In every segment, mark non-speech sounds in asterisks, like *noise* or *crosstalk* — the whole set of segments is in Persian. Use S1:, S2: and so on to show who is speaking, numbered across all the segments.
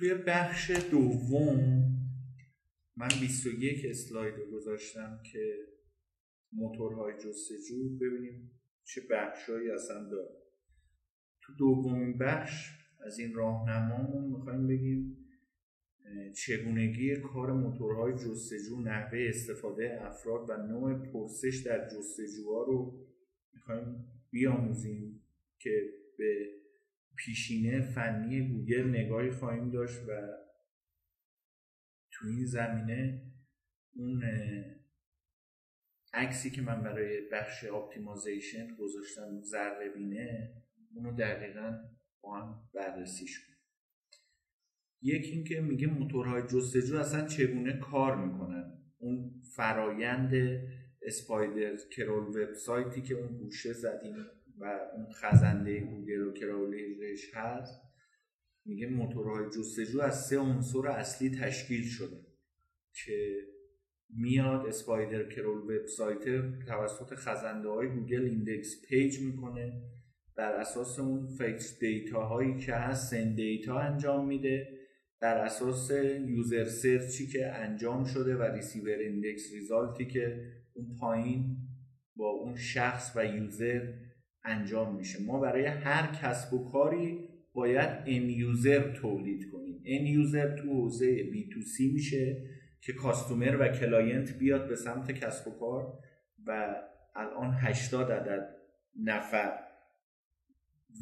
S1: توی بخش دوم من 21 اسلاید رو گذاشتم که موتورهای جستجو ببینیم چه بخشهایی اصلا داره. تو دومین بخش از این راهنمامون می‌خوایم بگیم چگونگی کار موتورهای جستجو نحوه استفاده افراد و نوع پرسش در جستجوها رو می‌خوایم بیاموزیم که به پیشینه فنی گوگل نگاهی خواهیم داشت و تو این زمینه اون عکسی که من برای بخش optimization گذاشتم ذره بینه اونو دقیقا با هم بررسیش کنیم. یکی اینکه میگه موتورهای جستجو اصلا چگونه کار می‌کنن؟ اون فرایند spider crawl website ی که اون گوشه زدیم و اون خزنده گوگل و crawl ش هست میگه موتورهای جستجو از سه عنصر اصلی تشکیل شده که میاد spider crawl website توسط خزنده های گوگل index page می‌کنه. بر اساس اون fix data هایی که هست send data انجام میده. بر اساس user search ی که انجام شده و receiver index result ی که اون پایین با اون شخص و user انجام میشه. ما برای هر کسب و کاری باید n user تولید کنیم. n user تو حوزه B to C میشه که customer و client بیاد به سمت کسب و کار و الان 80 عدد نفر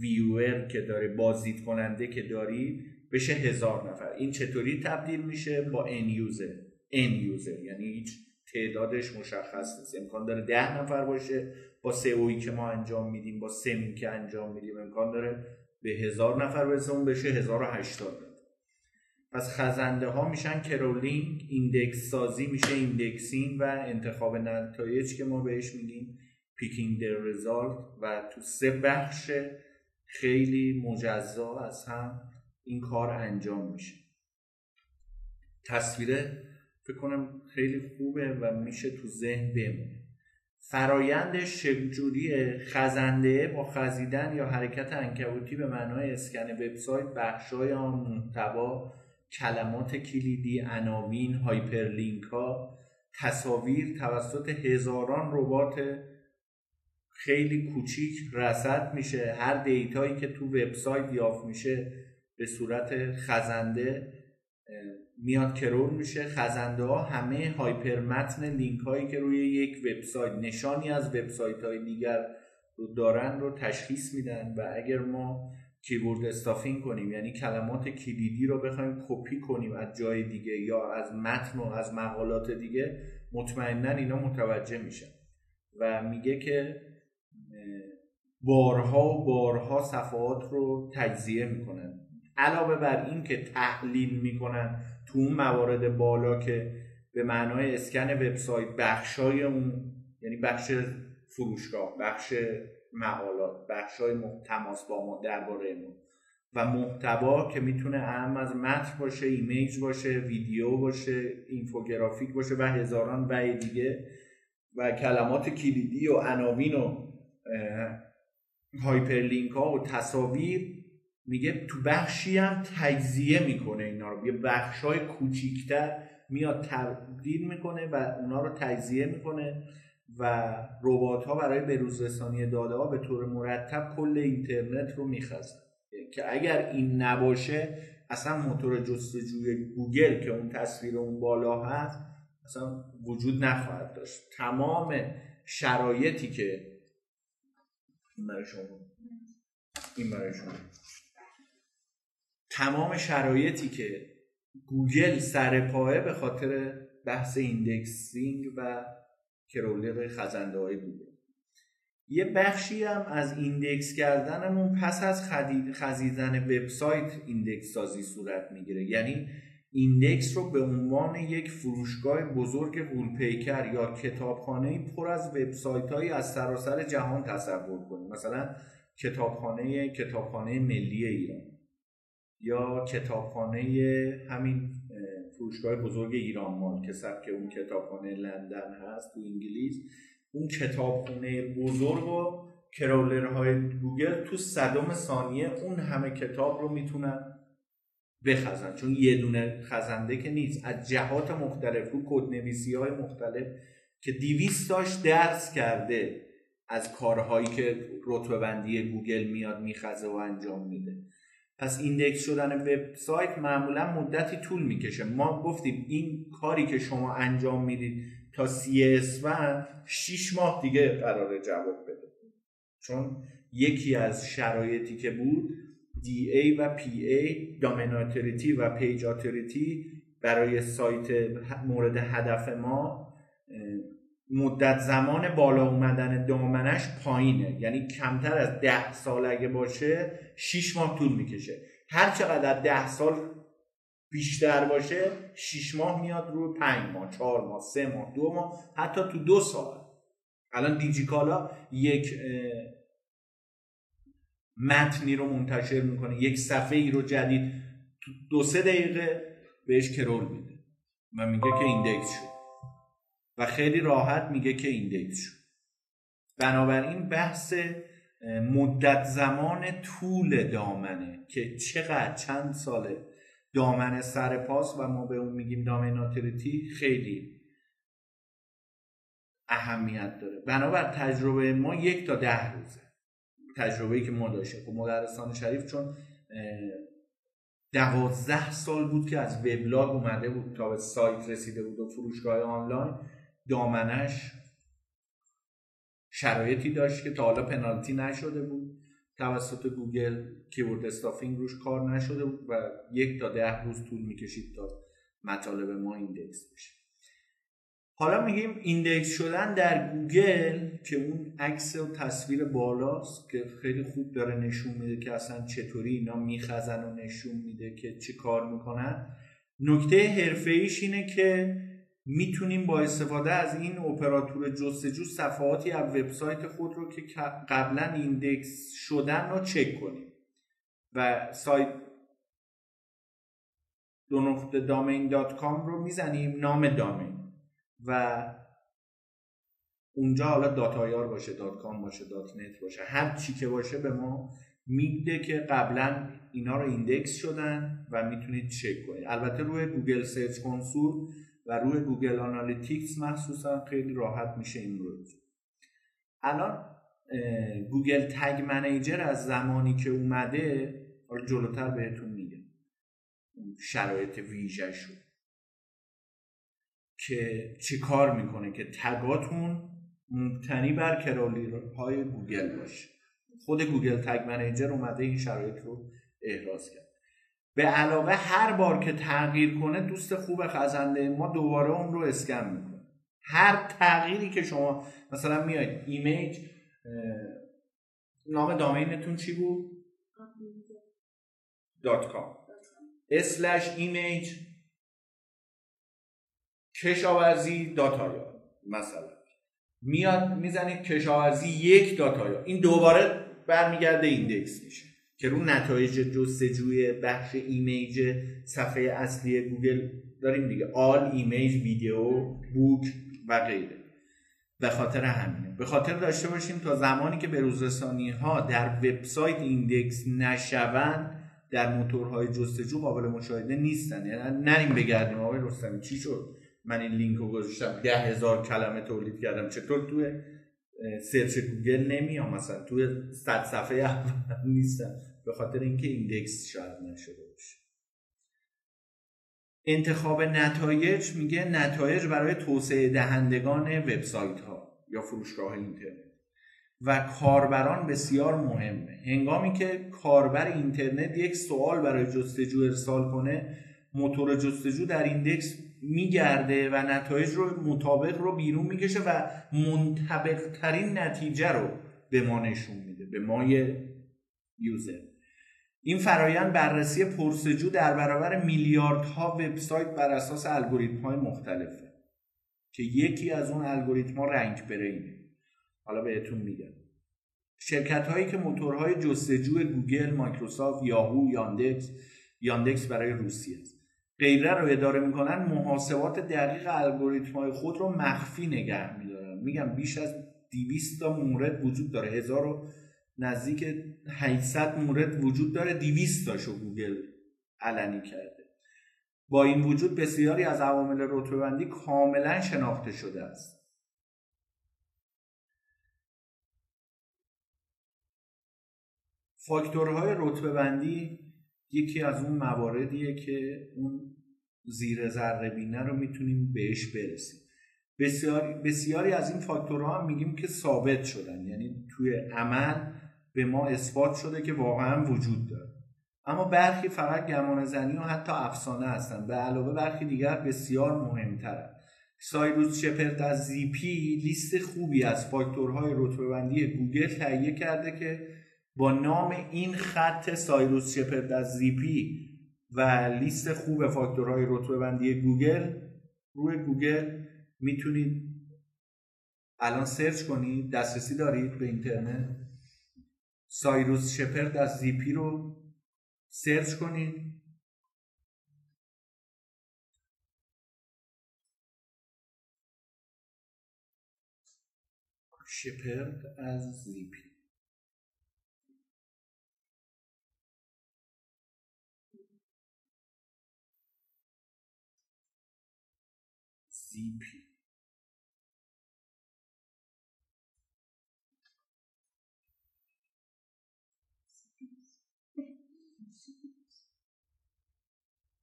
S1: viewer که داره بازدید کننده که دارید بشه هزار نفر. این چطوری تبدیل میشه؟ با n user n user یعنی هیچ تعدادش مشخص نیست. امکان داره ده نفر باشه. با سئویی که ما انجام میدیم با سمی که انجام میدیم امکان داره به هزار نفر برسه. اون بشه هزار و هشتاد. پس خزنده ها میشن crawling index سازی میشه indexing و انتخاب نتایج که ما بهش میگیم picking the result و تو سه بخش خیلی مجزا از هم این کار انجام میشه. تصویره فکر کنم خیلی خوبه و میشه تو ذهن بمونه. فرایندش چجوریه خزنده با خزیدن یا حرکت عنکبوتی به معنای اسکن وبسایت بخشای آن محتوا کلمات کلیدی عناوین hyperlink ها تصاویر توسط هزاران ربات خیلی کوچیک رصد میشه. هر دیتایی که تو وبسایت یافت میشه به صورت خزنده میاد crawl میشه. خزنده ها همه hyper متن لینک هایی که روی یک وبسایت نشانی از وبسایت های دیگر رو دارن رو تشخیص میدن و اگر ما keyword stuffing کنیم یعنی کلمات کلیدی رو بخوایم کپی کنیم از جای دیگه یا از متن و از مقالات دیگه مطمئنا اینا متوجه میشن. و میگه که بارها و بارها صفحات رو تجزیه می‌کنن. علاوه بر این که تحلیل می‌کنن تو اون موارد بالا که به معنای اسکن وبسایت بخشای اون یعنی بخش فروشگاه بخش مقالات بخش های تماس با ما درباره ما. و محتوا که می‌تونه اهم از متن باشه ایمیج باشه ویدیو باشه اینفوگرافیک باشه و هزاران و دیگه و کلمات کلیدی و عناوین و hyperlink ها و تصاویر میگه تو بخشی هم تجزیه می‌کنه اینا رو. یه بخش های کوچیکتر میاد تبدیل می‌کنه و اونا رو تجزیه می‌کنه و ربات ها برای بروز رسانی داده ها به طور مرتب کل اینترنت رو میخزن که اگر این نباشه اصلا موتور جستجوی گوگل که اون تصویر اون بالا هست اصلا وجود نخواهد داشت. تمام شرایطی که این برای شما این برای شما. تمام شرایطی که گوگل سر پایه به خاطر بحث indexing و crawler خزنده های بوده یه بخشی هم از index کردنمون پس از خزیدن وبسایت index سازی صورت می‌گیره. یعنی index رو به عنوان یک فروشگاه بزرگ غول‌پیکر یا کتابخانه پر از وبسایت های از سراسر جهان تصور کنیم. مثلا کتابخانه کتابخانه ملی ایران. یا کتابخانه همین فروشگاه بزرگ ایران مال که سبک اون کتابخانه لندن هست تو انگلیس اون کتابخونه بزرگ و crawler های گوگل تو صدم ثانیه اون همه کتاب رو می‌تونن بخزن. چون یه دونه خزنده که نیست. از جهات مختلف رو کد نویسی های مختلف که دیویست داشت درست کرده از کارهایی که رتبه بندی گوگل میاد میخزه و انجام میده. پس index شدن وبسایت معمولا مدتی طول می‌کشه. ما گفتیم این کاری که شما انجام می‌دید تا سی اسفند 6 ماه دیگه قراره جواب بده. چون یکی از شرایطی که بود DA و PA دامیناتوریتی و پیج برای سایت مورد هدف ما مدت زمان بالا اومدن دامنش پایینه. یعنی کمتر از ده سال اگه باشه 6 ماه طول می‌کشه. هر چقدر ده سال بیشتر باشه 6 ماه میاد رو 5 ماه 4 ماه 3 ماه 2 ماه حتی تو دو سال. الان دیجیکالا یک متنی رو منتشر می‌کنه. یک صفحه ای رو جدید دو سه دقیقه بهش crawl میده و میگه که index شد. و خیلی راحت میگه که index شد. بنابراین بحث مدت زمان طول دامنه که چقدر چند ساله دامنه سر پاست و ما به اون میگیم domain authority خیلی اهمیت داره. بنابر تجربه ما یک تا ده روزه. تجربه که ما داشته خب مدرسان شریف چون دوازده سال بود که از وبلاگ اومده بود تا به سایت رسیده بود و فروشگاه آنلاین. دامنش شرایطی داشت که تا حالا پنالتی نشده بود. توسط گوگل keyword stuffing روش کار نشده بود و یک تا ده روز طول می‌کشید تا مطالب ما index بشه. حالا میگیم index شدن در گوگل که اون عکس و تصویر بالاست که خیلی خوب داره نشون میده که اصلا چطوری اینا میخزن و نشون میده که چه کار می‌کنن. نکته حرفه ایش اینه که می‌تونیم با استفاده از این اپراتور جستجو صفحاتی از وبسایت خود رو که قبلا index شدن رو چک کنیم. و سایت دو نقطه domain dot com رو می‌زنیم نام domain. و اونجا حالا dot ir باشه dot com باشه dot net باشه هر چی که باشه به ما میده که قبلا اینا رو index شدن و می‌تونید چک کنید. البته روی Google Search Console و روی Google Analytics مخصوصا خیلی راحت میشه این رو الان Google Tag Manager از زمانی که اومده حالا جلوتر بهتون میگم. شرایط ویژه شد که چی کار می‌کنه؟ که tag اتون مبتنی بر crawler های گوگل باشه. خود Google Tag Manager اومده این شرایط رو احراز کرد. به علاوه هر بار که تغییر کنه دوست خوب خزنده ما دوباره اون رو اسکن می‌کنه. هر تغییری که شما مثلا میاید image نام domain تون چی بود؟ dot com. slash image کشاورزی داتایا مثلا. میاد می‌زنید کشاورزی یک داتایا. این دوباره برمیگرده index میشه. که رو نتایج جستجوی بخش image صفحه اصلی گوگل داریم دیگه. all image video book و غیره. به خاطر همینه. به خاطر داشته باشیم تا زمانی که به روزرسانی ها در وبسایت index نشوند در موتورهای جستجو قابل مشاهده نیستن. یعنی نریم بگردیم آقای رستمی چی شد؟ من این لینک رو گذاشتم ده هزار کلمه تولید کردم. چطور توی search گوگل نمیام مثلا توی صد صفحه اول *laughs* نیستم. به خاطر اینکه index شاید نشده باشه. انتخاب نتایج میگه نتایج برای توسعه دهندگان وبسایت ها یا فروشگاه اینترنت. و کاربران بسیار مهمه. هنگامی که کاربر اینترنت یک سوال برای جستجو ارسال کنه موتور جستجو در index میگرده و نتایج رو مطابق رو بیرون می‌کشه و منطبق ترین نتیجه رو به ما نشون میده به مای user. این فرایند بررسی پرسجو در برابر میلیاردها وبسایت بر اساس الگوریتم های مختلفه که یکی از اون الگوریتم ها RankBrain ه حالا بهتون میگم. شرکت هایی که موتورهای جستجو گوگل، مایکروسافت، یاهو، یاندکس یاندکس برای روسیه است غیره رو اداره می‌کنن محاسبات دقیق الگوریتم های خود رو مخفی نگه میدارن. میگم بیش از 200 تا مورد وجود داره. هزار و نزدیک 800 مورد وجود داره. 200 تاشو گوگل علنی کرده. با این وجود بسیاری از عوامل رتبه بندی کاملا شناخته شده است. فاکتورهای رتبه بندی یکی از اون مواردیه که اون زیر ذره بینه رو می‌تونیم بهش برسیم. بسیاری, بسیاری از این فاکتورها هم میگیم که ثابت شدن. یعنی توی عمل به ما اثبات شده که واقعا وجود داره. اما برخی فقط گمان زنی و حتی افسانه هستن. به علاوه برخی دیگر بسیار مهمترن. سایروس شپرد از زیپی لیست خوبی از فاکتورهای رتبه بندی گوگل تهیه کرده که با نام این خط سایروس شپرد از زیپی و لیست خوب فاکتورهای رتبه بندی گوگل روی گوگل می‌تونید الان search کنید دسترسی دارید به اینترنت. Cyrus Shepard از Zyppy رو search کنید. Shepard از Zyppy زیپی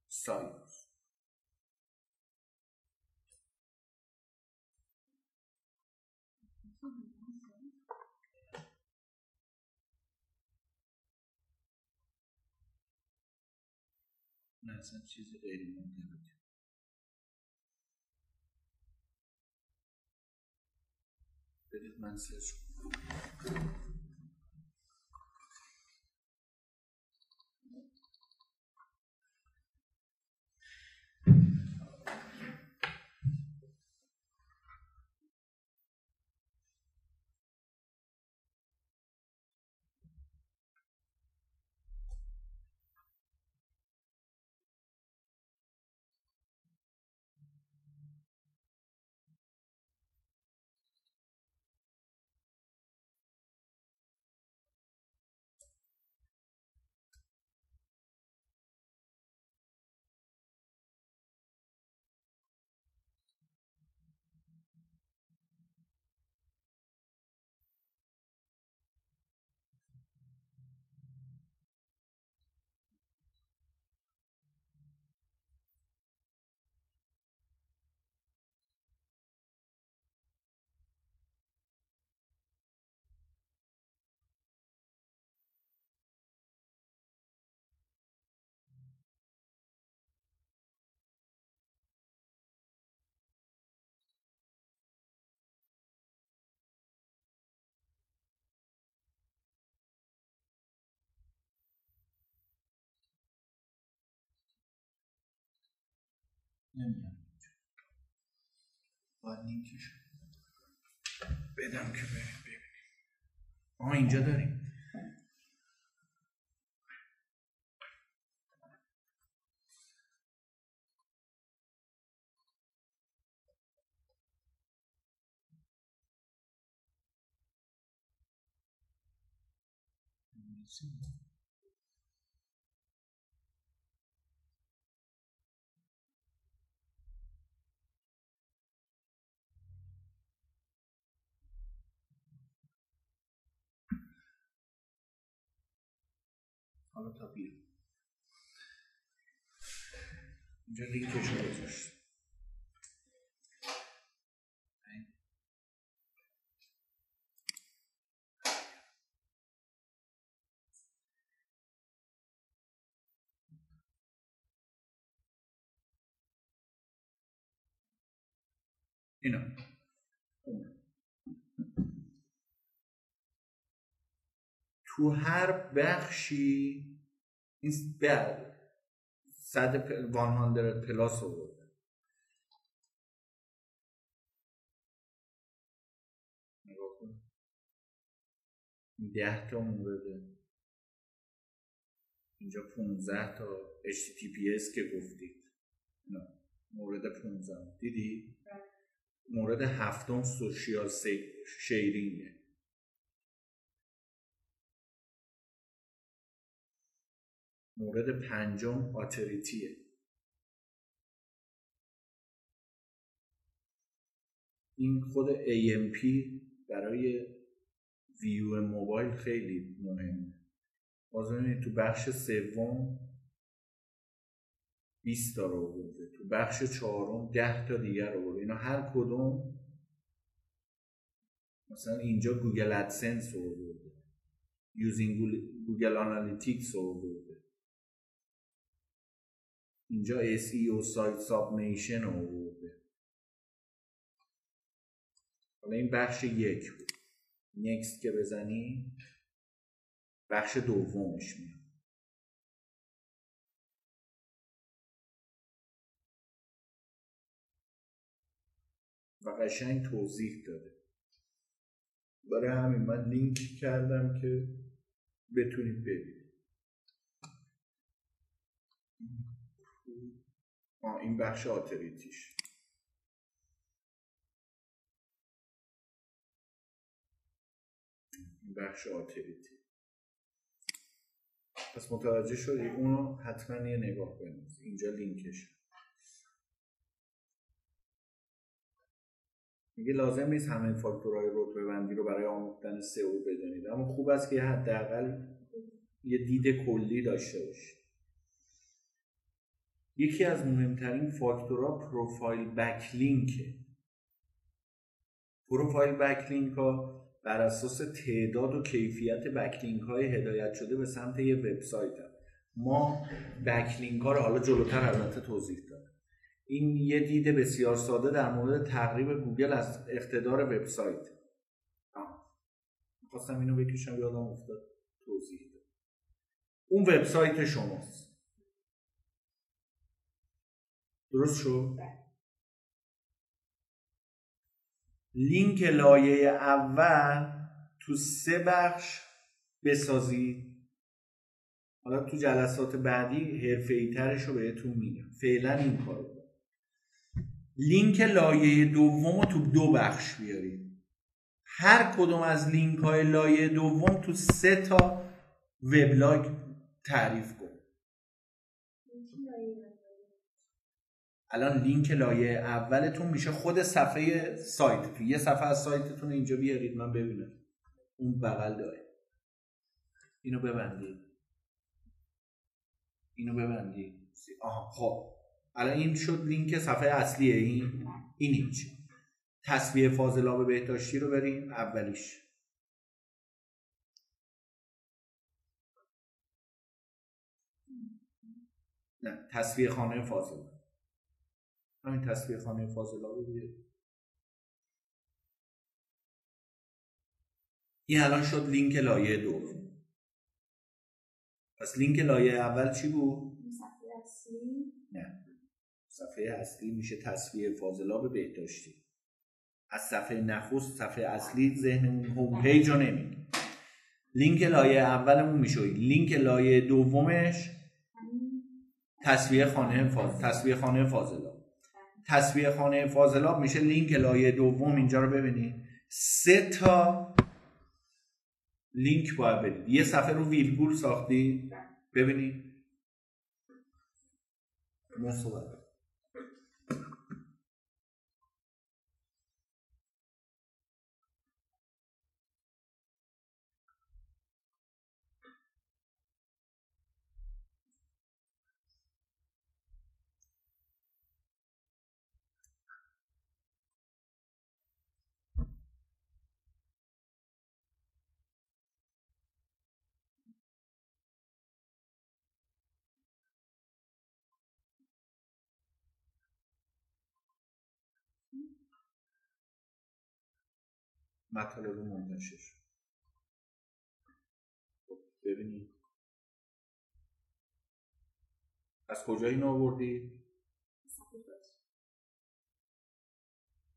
S1: سایروس نه اصلا چیز غیر Francisco. نمی‌دونم باید لینکش بدم که ببینیم. آها اینجا داریم. حالا تا بیا اینجا لینکش رو گذاشت. اینا تو هر بخشی این بعد صد 100 پلاس رو نگاه کن. ده تا مورد اینجا 15 تا HTTPS که گفتید. نه مورد 15 دیدی؟ مورد هفتم سوشیال شیرینگه. مورد پنجم آتریتیه. این خود AMP برای ویو موبایل خیلی مهمه. باز تو بخش سوم 20 تا رو برده تو بخش چهارم 10 تا دیگر رو برده اینا هر کدوم مثلا اینجا Google AdSense رو برده using Google Analytics رو برده اینجا SEO site submission رو برده حالا این بخش یک بود. next که بزنی بخش دومش میاد. و قشنگ توضیح داده. برای همین من لینک کردم که بتونید ببینید این بخش آتریتیش این بخش آتریتی پس متوجه شدی؟ اونو حتما یه نگاه کنید اینجا لینکش. میگه لازم نیست همه فاکتورهای رتبه بندی رو برای آموختن سئو بدونید. اما خوب است که حداقل یه دید کلی داشته باشید. یکی از مهمترین فاکتورها پروفایل بکلینکه پروفایل بکلینک ها بر اساس تعداد و کیفیت بکلینک های هدایت شده به سمت یه وبسایت ما بکلینک ها رو حالا جلوتر البته توضیح دادم. این یه دید بسیار ساده در مورد تقریب گوگل از اقتدار وبسایت. خواستم اینو بکشم یادم افتاد. توضیح داد اون وبسایت شماست. درست شد؟ لینک لایه اول تو سه بخش بسازید. حالا تو جلسات بعدی حرفه ترش رو بهتون میگم. فعلا این کارو لینک لایه دوم رو تو دو بخش بیارید. هر کدوم از لینک های لایه دوم تو سه تا وبلاگ تعریف کن. الان لینک لایه اولتون میشه خود صفحه سایت. یه صفحه از سایتتون اینجا بیارید من ببینم. اون بغل داره. اینو ببندید اینو ببندید آها خب. الان این شد لینک صفحه اصلیه. این این هیچ تصویه فاضلاب بهداشتی رو بریم. اولیش. نه تصویه خانه فاضل همین تصویه خانه فاضلا رو این الان شد لینک لایه دوم. پس لینک لایه اول چی بود؟
S2: صفحه اصلی.
S1: نه. صفحه اصلی میشه تصفیه فاضلاب بهداشتی. از صفحه نخست صفحه اصلی ذهنمون home page رو نمیگه لینک لایه اولمون میشه. لینک لایه دومش تصفیه خانه فاضل تصفیه خانه فاضلاب تصفیه خانه فاضلاب میشه لینک لایه دوم اینجا رو ببینید. سه تا لینک باید بدید. یه صفحه رو ویلگول ساختی ببینید. مصوبت مطالب منتشر ببینید از کجا این آوردید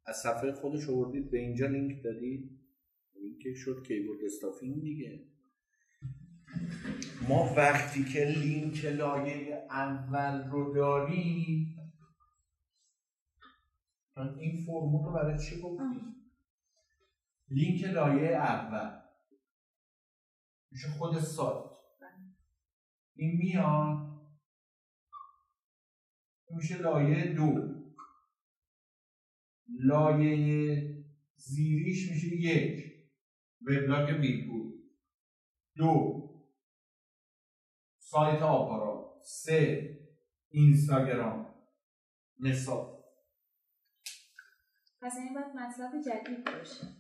S1: از صفحه خودش آوردید. به اینجا لینک دادید. لینک شد keyword stuffing دیگه. ما وقتی که لینک لایه اول رو داریم این فرمول رو برای چی گفتیم؟ لینک لایه اول. میشه خود سایت. این میاد. میشه لایه دو. لایه زیریش میشه یک. وبلاگ ویرگول دو. سایت آپارات سه. اینستاگرام. مثال
S2: پس این باید مطلب جدید باشه.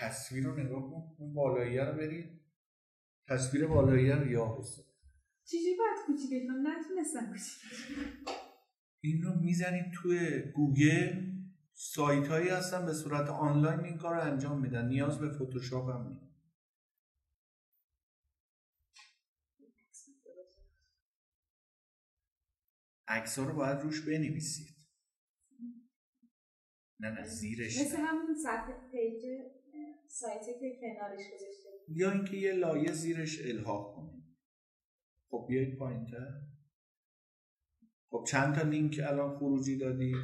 S1: تصویر رو نگاه کن اون بالایی رو برید تصویر بالایی رو یا حسن
S2: چیزی باید کوچیکش کنم نتونستم
S1: این رو می‌زنید توی گوگل. سایت هایی هستن به صورت آنلاین این کار رو انجام میدن. نیاز به فتوشاپ هم نیست. عکس رو باید روش بنویسید. نه نه زیرش
S2: مثل همون صفحه page سایتی که کنارش گذاشته.
S1: یا اینکه یه لایه زیرش الحاق کنید خب بیایید پایینتر. خب چند تا لینک الان خروجی دادی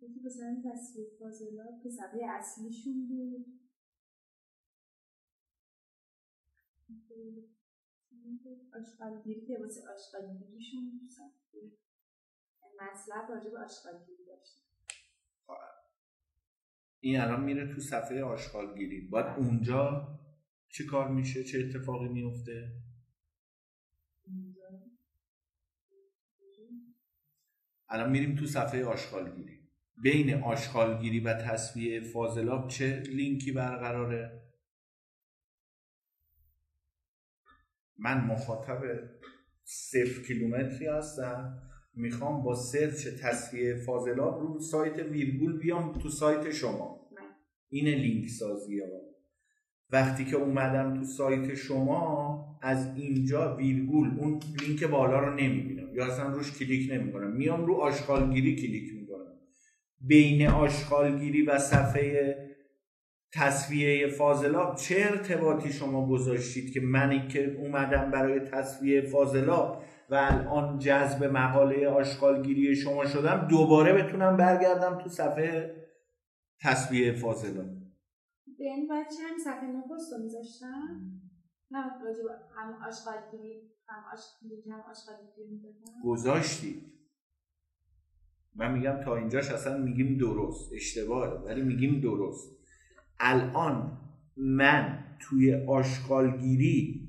S2: یکی مثلا تصفیه فاضلاب که صفحه اصلیشون بود. آشغالگیری که واسه آشغالگیریشون مطلب راجع به آشغالگیری داشتن
S1: این الان میره تو صفحه آشغالگیری. باید اونجا چه کار میشه؟ چه اتفاقی میفته؟ الان میریم تو صفحه آشغالگیری. بین آشغالگیری و تصویه فاضلاب چه لینکی برقراره؟ من مخاطب صفر کیلومتری هستم. می‌خوام با search تصفیه فاضلاب رو سایت ویرگول بیام تو سایت شما. این لینک سازی ها. وقتی که اومدم تو سایت شما از اینجا ویرگول اون لینک بالا رو نمی‌بینم. یا اصلا روش کلیک نمی‌کنم. میام رو آشغالگیری کلیک می‌کنم. بین آشغالگیری و صفحه تصویه فاضلاب چه ارتباطی شما گذاشتید که منی که اومدم برای تصویه فاضلاب و الان جذب مقاله آشغالگیری شما شدم دوباره بتونم برگردم تو صفحه تصویه فاضلاب
S2: به این بچه هم صفحه نو پست رو میذاشتم. نه راجع هم آشغالگیری هم آشغالگیری هم آشغالگیری
S1: گذاشتید من میگم تا اینجاش اصلا میگیم درست اشتباهه ولی میگیم درست. الان من توی آشغالگیری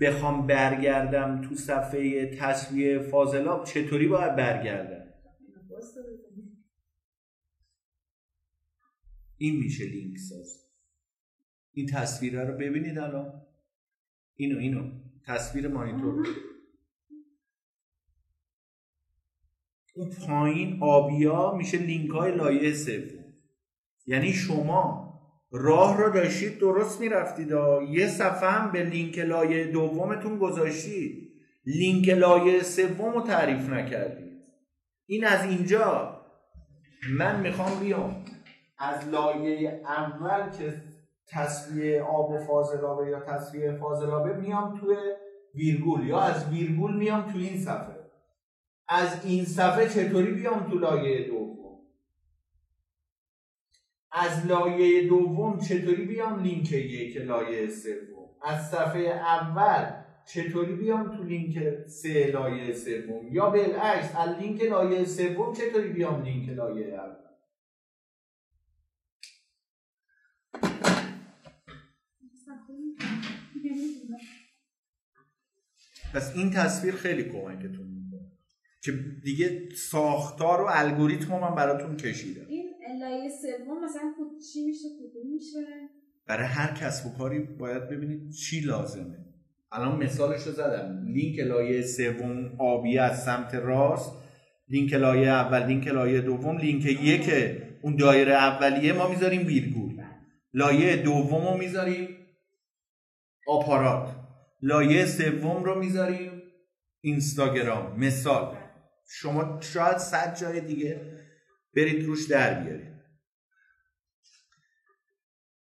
S1: بخوام برگردم تو صفحه تصویه فاضلاب چطوری باید برگردم؟ این میشه لینک ساز. این تصویره رو ببینید الان. اینو اینو. تصویر مانیتور. اون پایین آبیا میشه لینک های لایه سوم یعنی شما راه رو داشتید درست می‌رفتید یه صفحه هم به لینک لایه دومتون گذاشتید. لینک لایه سوم رو تعریف نکردید. این از اینجا. من می‌خوام بیام. از لایه اول که تصویه آب و فاضلابه یا تصویه فاضلابه میام توی ویرگول یا از ویرگول میام تو این صفحه. از این صفحه چطوری بیام تو لایه دوم از لایه دوم چطوری بیام لینک یک لایه سوم؟ از صفحه اول چطوری بیام تو لینک سه لایه سوم؟ یا بالعکس از لینک لایه سوم چطوری بیام لینک لایه اول؟ پس این تصویر خیلی کمکتون می‌کنه. که دیگه ساختار و الگوریتم من براتون کشیدم.
S2: این لایه سوم مثلا چی میشه؟ کدوم میشه؟
S1: برای هر کسب و کاری باید ببینید چی لازمه. الان مثالش رو زدم. لینک لایه سوم آبی از سمت راست لینک لایه اول لینک لایه دوم لینک یک اون دایره اولیه ما می‌ذاریم ویرگول. لایه دوم رو می‌ذاریم آپارات. لایه سوم رو می‌ذاریم اینستاگرام. مثال. شما شاید صد جای دیگه برید روش در بیارید.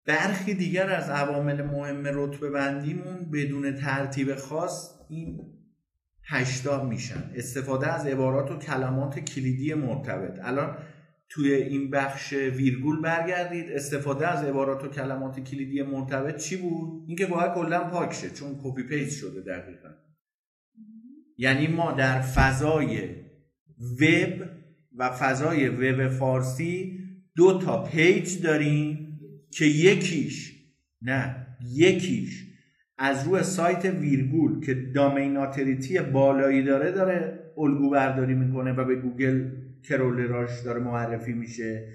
S1: برخی دیگر از عوامل مهم رتبه بندیمون بدون ترتیب خاص این هشتا میشن. استفاده از عبارات و کلمات کلیدی مرتبط. الان توی این بخش ویرگول برگردید. استفاده از عبارات و کلمات کلیدی مرتبط چی بود؟ اینکه باید کلا پاک شه چون کپی پیست شده دقیقا. یعنی ما در فضای وب و فضای وب فارسی دو تا پیج داریم که یکیش نه یکیش از روی سایت ویرگول که domain authority بالایی داره داره الگو برداری می‌کنه و به گوگل crawler اش داره معرفی میشه.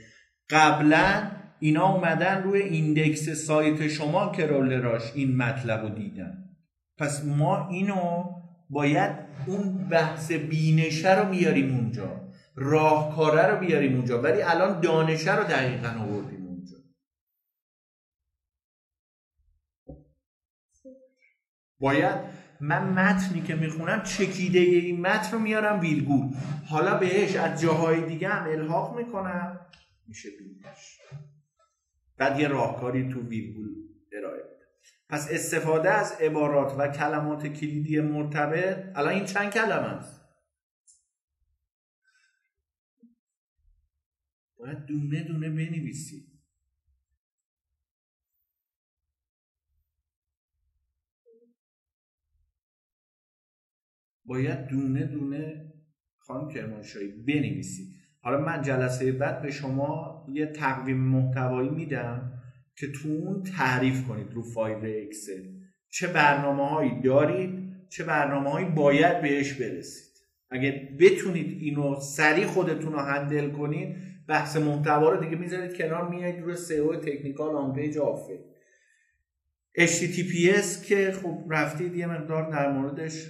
S1: قبلا اینا اومدن روی index سایت شما crawler اش این مطلب رو دیدن. پس ما اینو باید اون بحث بینشه رو میاریم اونجا. راهکاره رو بیاریم اونجا. ولی الان دانشه رو دقیقا آوردیم اونجا. باید من متنی که می‌خونم چکیده این متن رو میارم ویلگول حالا بهش از جاهای دیگه هم الحاق می‌کنم. میشه بینش بعد یه راهکاری تو ویلگول ارائه پس استفاده از عبارات و کلمات کلیدی مرتبط الان این چند کلمه است؟ باید دونه دونه بنویسید باید دونه دونه خانم کرمانشاهی بنویسید حالا من جلسه بعد به شما یه تقویم محتوایی میدم که تو اون تعریف کنید رو فایل اکسل. چه برنامه هایی دارید چه برنامه هایی باید بهش برسید. اگه بتونید اینو سریع خودتون رو هندل کنید بحث محتوا رو دیگه می‌ذارید کنار میایید روی سئو technical on page HTTPS که خب رفتید یه مقدار در موردش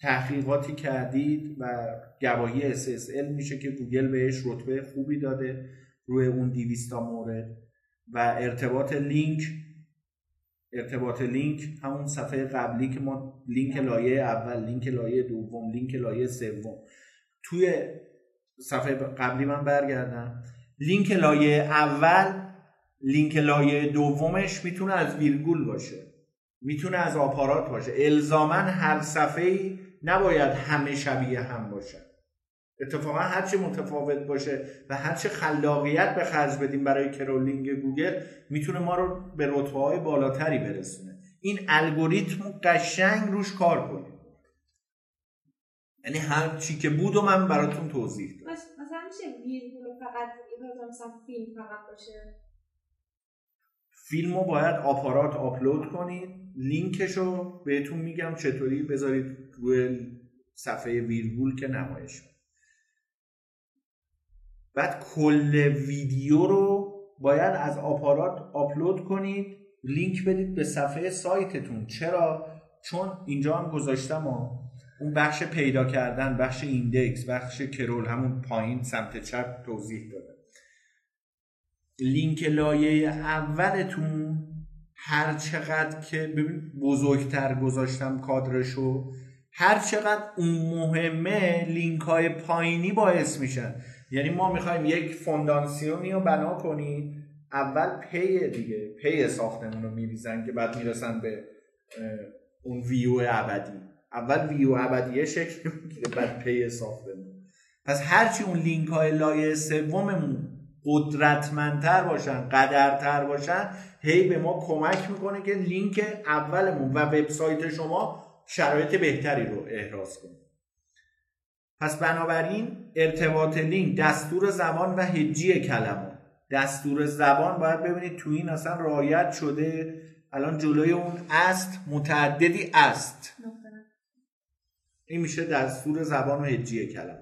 S1: تحقیقاتی کردید و گواهی SSL میشه که گوگل بهش رتبه خوبی داده روی اون 200 مورد و ارتباط لینک ارتباط لینک همون صفحه قبلی که ما لینک لایه اول لینک لایه دوم لینک لایه سوم. توی صفحه قبلی من برگردم. لینک لایه اول لینک لایه دومش می‌تونه از ویرگول باشه. می‌تونه از آپارات باشه. الزاما هر صفحه نباید همه شبیه هم باشن اتفاقا هرچی متفاوت باشه و هرچی خلاقیت به خرج بدیم برای crawling گوگل می‌تونه ما رو به رتبه های بالاتری برسونه. این الگوریتم قشنگ روش کار کنیم یعنی هر چی که بود و من براتون توضیح دادم.
S2: مثلا میشه ویرگول فقط مثلا فیلم فقط باشه؟
S1: فیلم رو باید آپارات آپلود کنید. لینکش رو بهتون میگم چطوری بذارید روی صفحه ویرگول که نمایش بعد کل ویدیو رو باید از آپارات آپلود کنید. لینک بدید به صفحه سایتتون. چرا؟ چون اینجا هم گذاشتم و اون بخش پیدا کردن بخش index بخش crawl همون پایین سمت چپ توضیح داده. لینک لایه اولتون هر چقدر که ببین بزرگتر گذاشتم کادرشو هر چقدر اون مهمه لینک های پایینی باعث میشن. یعنی ما می‌خوایم یک فونداسیونی رو بنا کنیم اول پی دیگه پی ساختمون رو میریزن که بعد می‌رسن به اون ویو ابدی. اول ویو ابدیه شکل می‌گیره بعد پی ساختمون پس هرچی اون لینک های لایه سوممون قدرتمندتر باشن قدرتر باشن هی به ما کمک می‌کنه که لینک اولمون و وبسایت شما شرایط بهتری رو احراز کنه. پس بنابراین ارتباط لینک دستور زبان و هجی کلمات دستور زبان باید ببینید تو این اصلا right شده الان جلوی اون است متعددی است. این میشه دستور زبان و هجی کلمات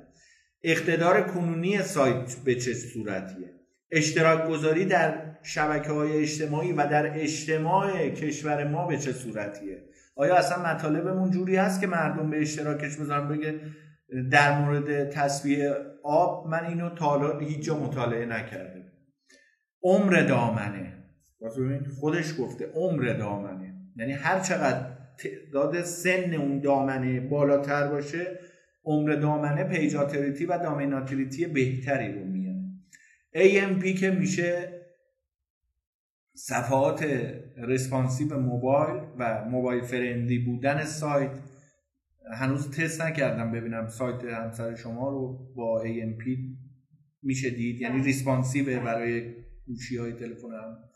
S1: اقتدار کنونی سایت به چه صورتیه؟ اشتراک گذاری در شبکه های اجتماعی و در اجتماع کشور ما به چه صورتیه؟ آیا اصلا مطالبمون جوری هست که مردم به اشتراکش بذارن؟ بگه در مورد تصویه آب من اینو تا هیچ جا مطالعه نکرده عمر دامنه. خودش گفته عمر دامنه. یعنی هر چقدر تعداد سن اون دامنه بالاتر باشه عمر دامنه page authority و domain authority بهتری رو میاد AMP که میشه صفحات responsive موبایل و mobile friendly بودن سایت. هنوز تست نکردم ببینم سایت همسر شما رو با AMP میشه دید؟ یعنی responsive برای گوشی های تلفن هم؟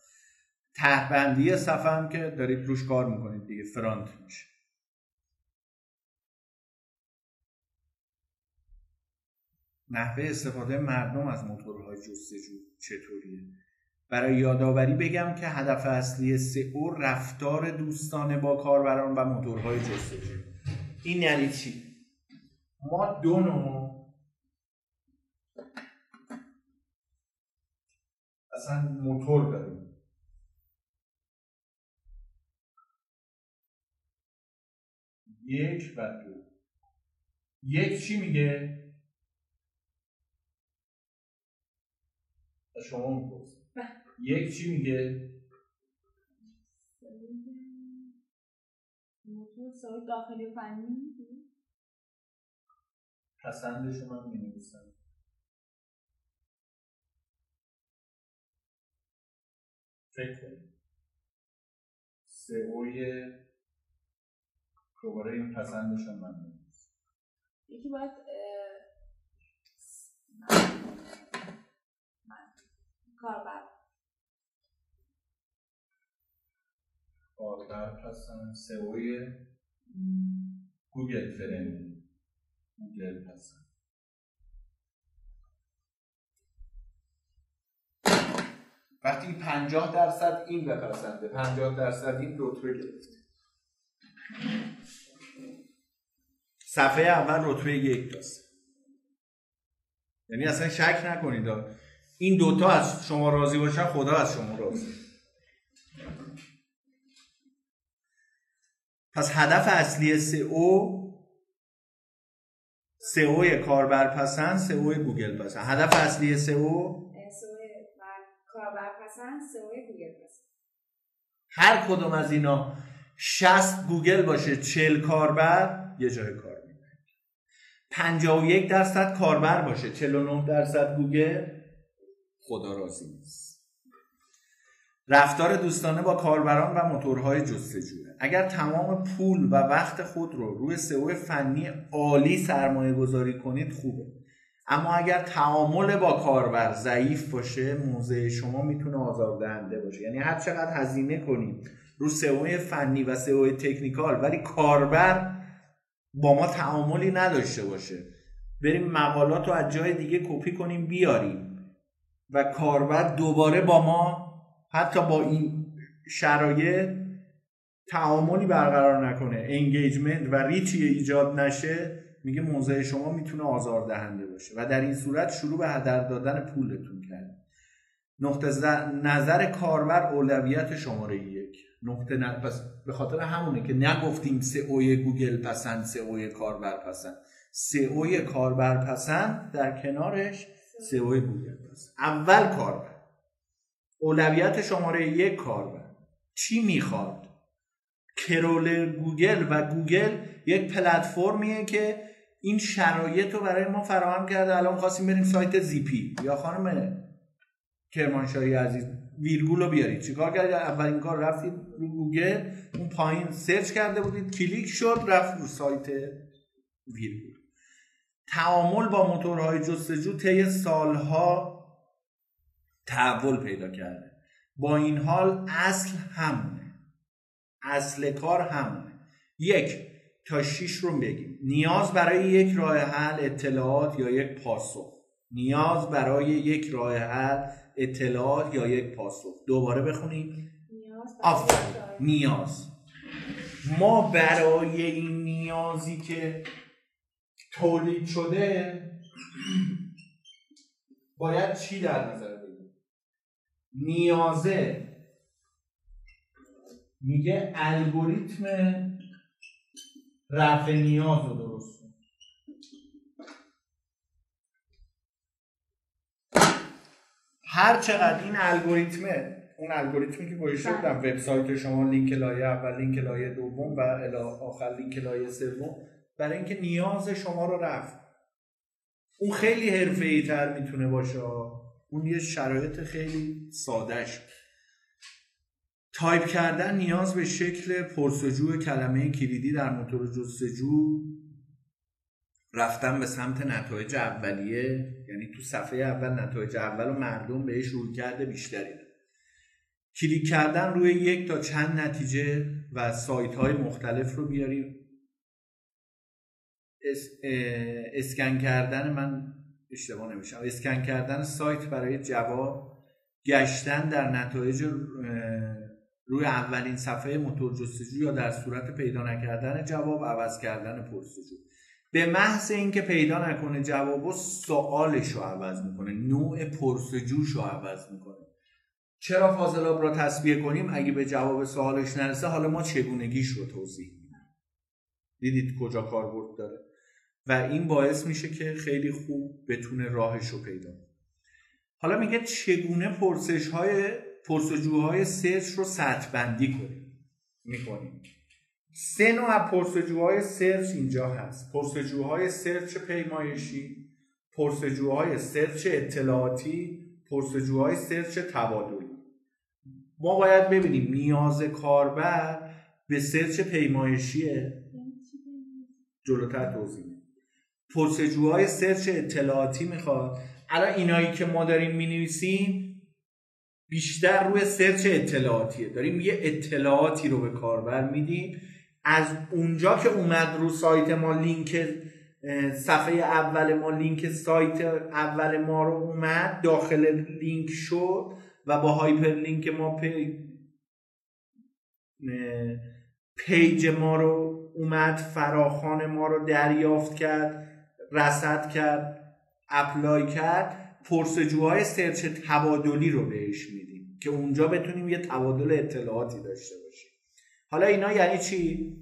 S1: ته‌بندی صفحه هم که دارید روش کار می‌کنید دیگه front میشه نحوه استفاده مردم از موتورهای جستجو چطوریه؟ برای یادآوری بگم که هدف اصلی سئو رفتار دوستانه با کاربران و موتورهای جستجو. این یعنی چی؟ ما دو نوع اصلا موتور داریم. یک و دو. یک چی میگه؟ شما می‌پرسید. یک چی میگه؟
S2: موتور داخلی و فنی
S1: پسندش من می نویسم فکر کنید. سئوی دوباره این پسندش هم من
S2: یکی باید کاربر.
S1: کاربر پسند سئوی گوگل فرند گوگل پسند وقتی 50 درصد این بپسنده 50 درصد این رتبه گرفته. صفحه اول رتبه یک تاست یعنی اصلا شک نکنید. این دوتا از شما راضی باشن خدا از شما راضی. پس هدف اصلی سئو سئو کاربرپسند سئو گوگل پسند هدف اصلی سئو؟
S2: کاربرپسند سئو گوگل پسند
S1: هر کدوم از اینا 60 گوگل باشه 40 کاربر یه جای کار. 51 درصد کاربر باشه. 49 درصد گوگل خدا راضی نیست. رفتار دوستانه با کاربران و موتورهای جستجوئه. اگر تمام پول و وقت خود رو روی سئو فنی عالی سرمایه گذاری کنید خوبه. اما اگر تعامل با کاربر ضعیف باشه موضع شما می‌تونه آزاردهنده باشه. یعنی هر چقدر هزینه کنید رو سئو فنی و سئو تکنیکال ولی کاربر با ما تعاملی نداشته باشه. بریم مقالات رو از جای دیگه کپی کنیم بیاریم. و کاربر دوباره با ما حتی با این شرایط تعاملی برقرار نکنه. انگیجمنت و ریچی ایجاد نشه میگه موضع شما می‌تونه آزار دهنده باشه. و در این صورت شروع به هدر دادن پولتون کرد نقطه نظر کاربر اولویت شماره یک. نقطه ن... پس به خاطر همونه که نگفتیم اوی گوگل پسند اوی کاربر پسند. اوی کاربر پسند در کنارش سئو گوگل پس اول کاربر. اولویت شماره یک کاربر. چی می‌خواد؟ کرولر گوگل و گوگل یک پلتفرمیه که این شرایط رو برای ما فراهم کرده. الان خواستیم بریم سایت زیپی. یا خانم کرمانشاهی عزیز ویرگول رو بیارید. چیکار کردید؟ اولین کار رفتید رو گوگل اون پایین search کرده بودید کلیک شد رفت رو سایت ویرگول. تعامل با موتورهای جستجو طی سالها تحول پیدا کرده. با این حال اصل همونه. اصل کار همونه. یک تا شیش رو بگیم. نیاز برای یک راه حل اطلاعات یا یک پاسخ. نیاز برای یک راه حل اطلاعات یا یک پاسخ. دوباره بخونیم
S2: نیاز
S1: نیاز. ما برای این نیازی که تولید شده باید چی در نظر بگیریم؟ نیازه. میگه الگوریتم رفع نیاز رو درست کن هر چقدر این الگوریتمه اون الگوریتمی که گوشه بودم وبسایت شما لینک لایه اول لینک لایه دوم و الی آخر لینک لایه سوم برای اینکه نیاز شما رو رفت. اون خیلی حرفه‌ای تر می‌تونه باشه. اون یه شرایط خیلی سادهش تایپ کردن نیاز به شکل پرسجو کلمه کلیدی در موتور جستجو رفتن به سمت نتایج اولیه یعنی تو صفحه اول نتایج اول و مردم بهش روی کرده بیشتری. کلیک کردن روی یک تا چند نتیجه و سایت های مختلف رو بیاریم. اس، اسکن کردن من اشتباه نمیشم. اسکن کردن سایت برای جواب گشتن در نتایج روی اولین صفحه موتور جستجو یا در صورت پیدا نکردن جواب عوض کردن پرسجو. به محض اینکه پیدا نکنه جواب و سوالش رو عوض می‌کنه نوع پرسجوش رو عوض می‌کنه. چرا فاضلاب را تصفیه کنیم؟ اگه به جواب سوالش نرسه حالا ما چگونگیش رو توضیح میدیم. دیدید کجا کاربرد داره. و این باعث میشه که خیلی خوب بتونه راهش رو پیدا حالا میگه چگونه پرسش های پرسجوهای search رو سطح بندی کنیم. می‌کنیم. سه نوع پرسجوهای search اینجا هست. پرسجوهای search پیمایشی پرسجوهای search اطلاعاتی پرسجوهای search تبادلی. ما باید ببینیم نیاز کاربر به search پیمایشیه. جلوتر توضیح پرسجوهای search اطلاعاتی می‌خواد. الان اینایی که ما داریم می‌نویسیم بیشتر روی search اطلاعاتیه. داریم یه اطلاعاتی رو به کاربر میدیم. از اونجا که اومد رو سایت ما لینک صفحه اول ما لینک سایت اول ما رو اومد داخل لینک شد و با hyperlink ما پی... page ما رو اومد فراخوان ما رو دریافت کرد رصد کرد apply کرد. پرسجوهای search تبادلی رو بهش میدیم که اونجا بتونیم یه تبادل اطلاعاتی داشته باشیم. حالا اینا یعنی چی؟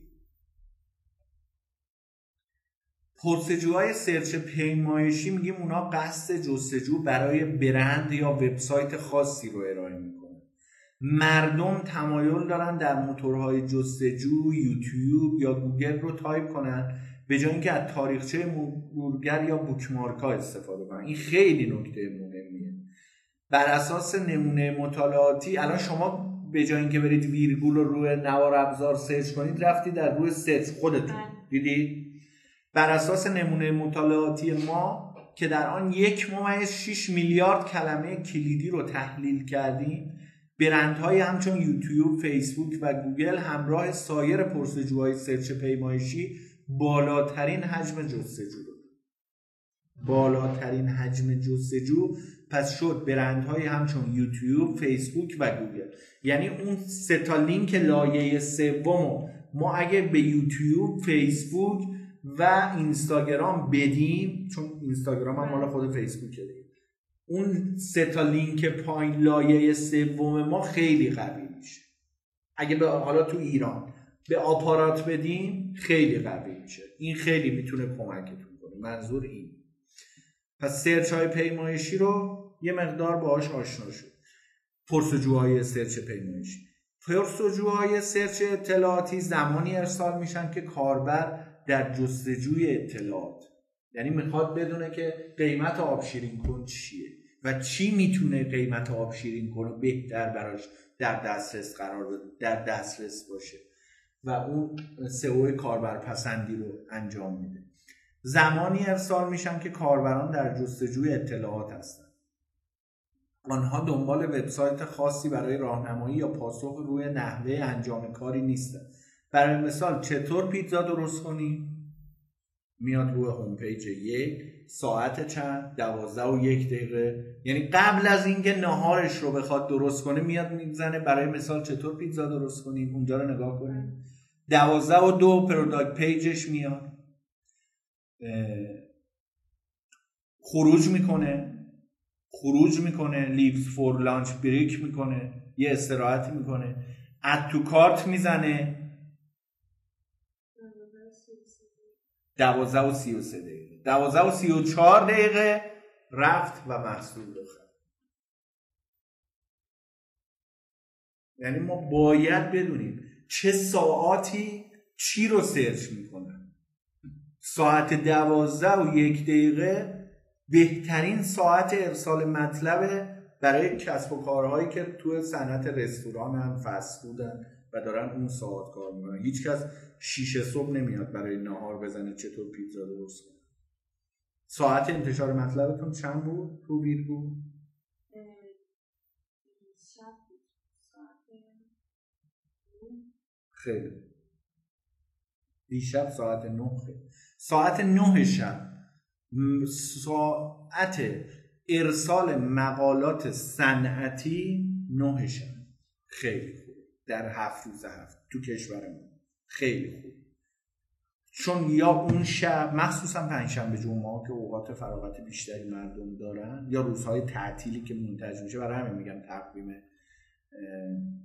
S1: پرسجوهای search پیمایشی میگیم اونا قصد جستجو برای برند یا وبسایت خاصی رو ارائه می‌کنه مردم تمایل دارن در موتورهای جستجو یوتیوب یا گوگل رو تایپ کنن به جای اینکه از تاریخچه مرورگر یا bookmark ها استفاده کنن. این خیلی نکته مهمیه. بر اساس نمونه مطالعاتی الان شما به جای اینکه برید ویرگول رو روی نوار ابزار search کنید رفتید در روی search خودتون. دیدید بر اساس نمونه مطالعاتی ما که در آن یک ممیز 6 میلیارد کلمه کلیدی رو تحلیل کردیم برندهای همچون یوتیوب، فیسبوک و گوگل همراه سایر پرسجوهای search پیمایشی بالاترین حجم جستجو رو بالاترین حجم جستجو پس شد برندهای همچون یوتیوب، فیسبوک و گوگل. یعنی اون سه تا لینک لایه سوم ما اگه به یوتیوب، فیسبوک و اینستاگرام بدیم چون اینستاگرام هم مال خود فیسبوکه دیگه. اون سه تا لینک پایین لایه سوم ما خیلی قوی میشه. اگه به حالا تو ایران به آپارات بدیم خیلی قوی میشه. این خیلی می‌تونه کمکتون کنه. منظور این پس search های پیمایشی رو یه مقدار باهاش آشنا شد. پرسجوهای search پیمایشی پرسجوهای search اطلاعاتی زمانی ارسال میشن که کاربر در جستجوی اطلاعات. یعنی می‌خواد بدونه که قیمت آب شیرین کن چیه و چی می‌تونه قیمت آب شیرین کن بهتر براش در دسترس قرار بده در دسترس باشه. و اون سئو کاربرپسندی رو انجام میده. زمانی ارسال میشن که کاربران در جستجوی اطلاعات هستن. آنها دنبال وبسایت خاصی برای راهنمایی یا پاسخ روی نحوه انجام کاری نیستن برای مثال چطور پیتزا درست کنی؟ میاد روی home page یک ساعت چند؟ دوازده و یک دقیقه. یعنی قبل از اینکه نهارش رو بخواد درست کنه میاد می‌زنه برای مثال چطور پیتزا درست کنیم اونجا رو نگاه کنیم دوازده و دو product page ش میاد. خروج می‌کنه. خروج می‌کنه leaves for lunch break می‌کنه یه استراحتی می‌کنه اد تو کارت می‌زنه. دوازده و سی و سه دقیقه. دوازده و سی و چهار دقیقه رفت و محصول رو یعنی ما باید بدونیم چه ساعاتی چی رو سرچ می‌کنن. ساعت دوازده و یک دقیقه بهترین ساعت ارسال مطلب برای کسب و کارهایی که تو صنعت رستوران هم فسفودن و دارن اون ساعت کار می‌کنن. هیچ کس شیشه صبح نمیاد برای نهار بزنه چطور پیتزا درست کنه. ساعت انتشار مطلبتون چند بود؟ تو
S2: شب بود.
S1: خیلی. دیشب ساعت نه خیلی. ساعت نه شب. ساعت ارسال مقالات صنعتی نه شب خیلی خوب. در هفت روز هفت. تو کشورمون. خیلی خوب. چون یا اون شب مخصوصا پنجشنبه جمعه که اوقات فراغت بیشتری مردم دارن یا روزهای تعطیلی که منتج میشه برای همین میگم تقویم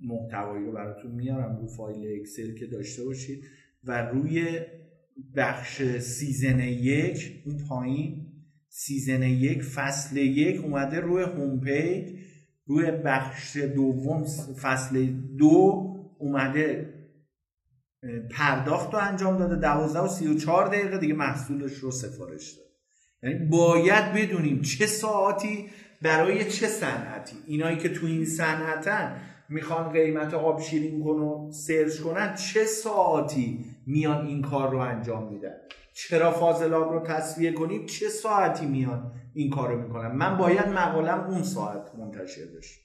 S1: محتوایی رو براتون میارم رو فایل اکسل که داشته باشید. و روی بخش season یک اون پایین. season یک فصل یک اومده روی home page. روی بخش دوم فصل دو اومده پرداخت رو انجام داده. دوازده و سی و چهار دقیقه دیگه محصولش رو سفارش داد یعنی باید بدونیم چه ساعتی برای چه صنعتی. اینایی که تو این صنعتن می‌خوان قیمت آب شیرین کن و سرچ کنن چه ساعتی میان این کار رو انجام میدن. چرا فاضلاب رو تصویه کنیم؟ چه ساعتی میان این کار رو می‌کنن؟ من باید مقالم اون ساعت منتشر بشه.